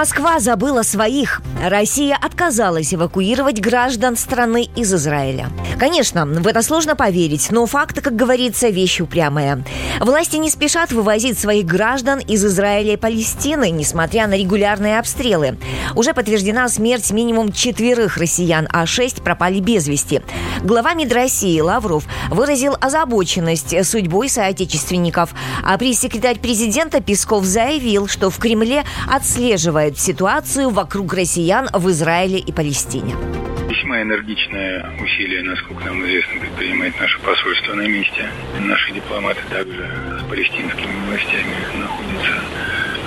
Москва забыла своих. Россия отказалась эвакуировать граждан страны из Израиля. Конечно, в это сложно поверить, но факт, как говорится, вещь упрямая. Власти не спешат вывозить своих граждан из Израиля и Палестины, несмотря на регулярные обстрелы. Уже подтверждена смерть минимум четверых россиян, а шесть пропали без вести. Глава МИД России Лавров выразил озабоченность судьбой соотечественников, а пресс-секретарь президента Песков заявил, что в Кремле отслеживают оценивает ситуацию вокруг россиян в Израиле и Палестине весьма энергичное усилие, насколько нам известно, предпринимает наше посольство на месте. Наши дипломаты также с палестинскими властями находятся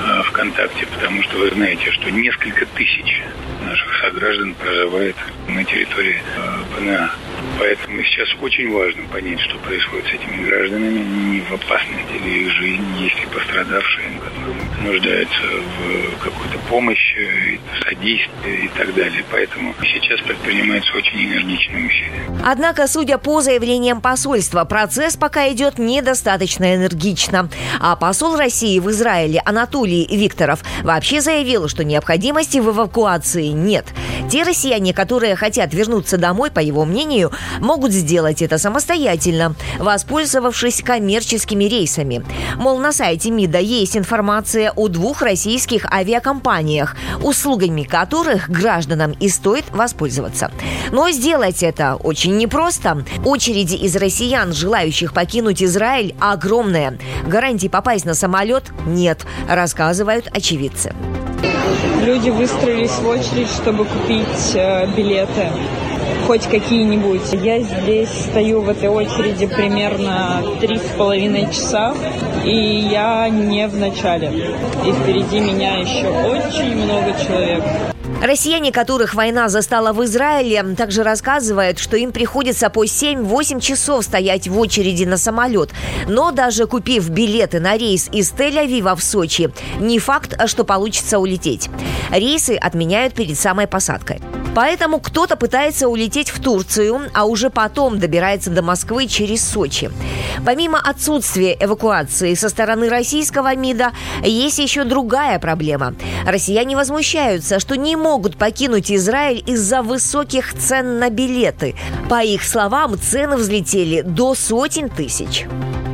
а, в контакте, потому что вы знаете, что несколько тысяч наших сограждан проживает на территории а, ПНА. Поэтому сейчас очень важно понять, что происходит с этими гражданами, не в опасности ли их жизнь, есть ли пострадавшие, которые нуждаются в какой-то помощи, содействии и так далее. Поэтому сейчас предпринимается очень энергичные усилия. Однако, судя по заявлениям посольства, процесс пока идет недостаточно энергично. А посол России в Израиле Анатолий Викторов вообще заявил, что необходимости в эвакуации нет. Те россияне, которые хотят вернуться домой, по его мнению, могут сделать это самостоятельно, воспользовавшись коммерческими рейсами. Мол, на сайте МИДа есть информация о двух российских авиакомпаниях, услугами которых гражданам и стоит воспользоваться. Но сделать это очень непросто. Очереди из россиян, желающих покинуть Израиль, огромная. Гарантий попасть на самолет нет, рассказывают очевидцы. Люди выстроились в очередь, чтобы купить э, билеты хоть какие-нибудь. Я здесь стою в этой очереди примерно три с половиной часа, и я не в начале. И впереди меня еще очень много человек. Россияне, которых война застала в Израиле, также рассказывают, что им приходится по 7-8 часов стоять в очереди на самолет. Но даже купив билеты на рейс из Тель-Авива в Сочи, не факт, что получится улететь. Рейсы отменяют перед самой посадкой. Поэтому кто-то пытается улететь в Турцию, а уже потом добирается до Москвы через Сочи. Помимо отсутствия эвакуации со стороны российского МИДа, есть еще другая проблема. Россияне возмущаются, что не могут покинуть Израиль из-за высоких цен на билеты. По их словам, цены взлетели до сотен тысяч.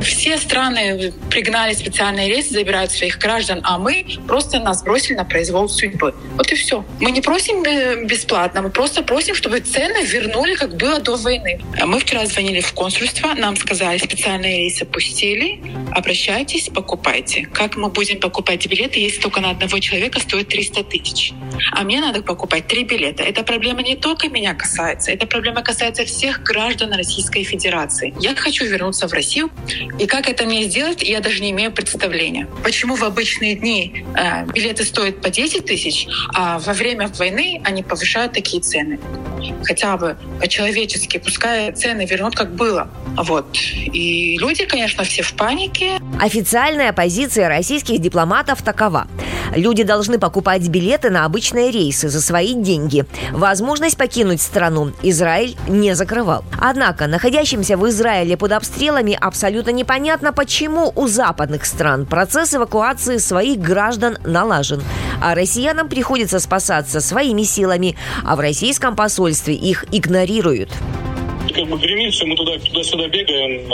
Все страны пригнали специальные рейсы, забирают своих граждан, а мы просто нас бросили на произвол судьбы. Вот и все. Мы не просим э, бесплатно, мы просто просим, чтобы цены вернули, как было до войны. Мы вчера звонили в консульство, нам сказали, специальные рейсы пустили, обращайтесь, покупайте. Как мы будем покупать билеты, если только на одного человека стоит 300 тысяч? А мне надо покупать три билета. Эта проблема не только меня касается, эта проблема касается всех граждан Российской Федерации. Я хочу вернуться в Россию, и как это мне сделать, я даже не имею представления. Почему в обычные дни э, билеты стоят по 10 тысяч, а во время войны они повышают такие цены? Хотя бы по-человечески, пускай цены вернут, как было. Вот. И люди, конечно, все в панике. Официальная позиция российских дипломатов такова. Люди должны покупать билеты на обычные рейсы за свои деньги. Возможность покинуть страну Израиль не закрывал. Однако, находящимся в Израиле под обстрелами абсолютно непонятно, почему у западных стран процесс эвакуации своих граждан налажен. А россиянам приходится спасаться своими силами, а в российском посольстве их игнорируют как бы все мы туда, туда-сюда бегаем,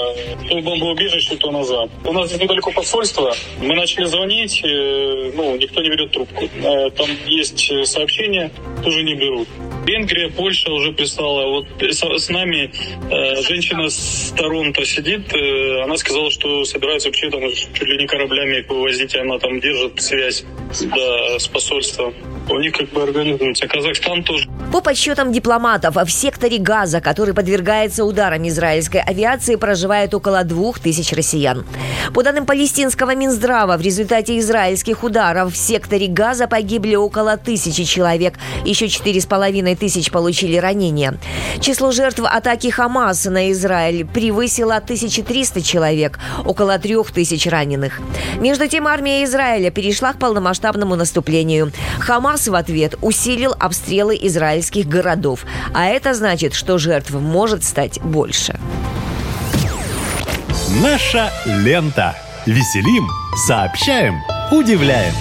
то бомбоубежище, то назад. У нас здесь недалеко посольство. Мы начали звонить, э, ну, никто не берет трубку. Э, там есть сообщения, тоже не берут. Венгрия, Польша уже прислала. Вот с, нами э, женщина с Торонто сидит, э, она сказала, что собирается вообще там чуть ли не кораблями их вывозить, она там держит связь да, с посольством. У них как бы организуется. Казахстан тоже. По подсчетам дипломатов, в секторе Газа, который подвергается ударам израильской авиации, проживает около двух тысяч россиян. По данным палестинского Минздрава, в результате израильских ударов в секторе Газа погибли около тысячи человек. Еще четыре с половиной тысяч получили ранения. Число жертв атаки Хамас на Израиль превысило 1300 человек, около трех тысяч раненых. Между тем, армия Израиля перешла к полномасштабному наступлению. Хамас в ответ усилил обстрелы израильских городов, а это значит, что жертв может стать больше. Наша лента. Веселим, сообщаем, удивляем.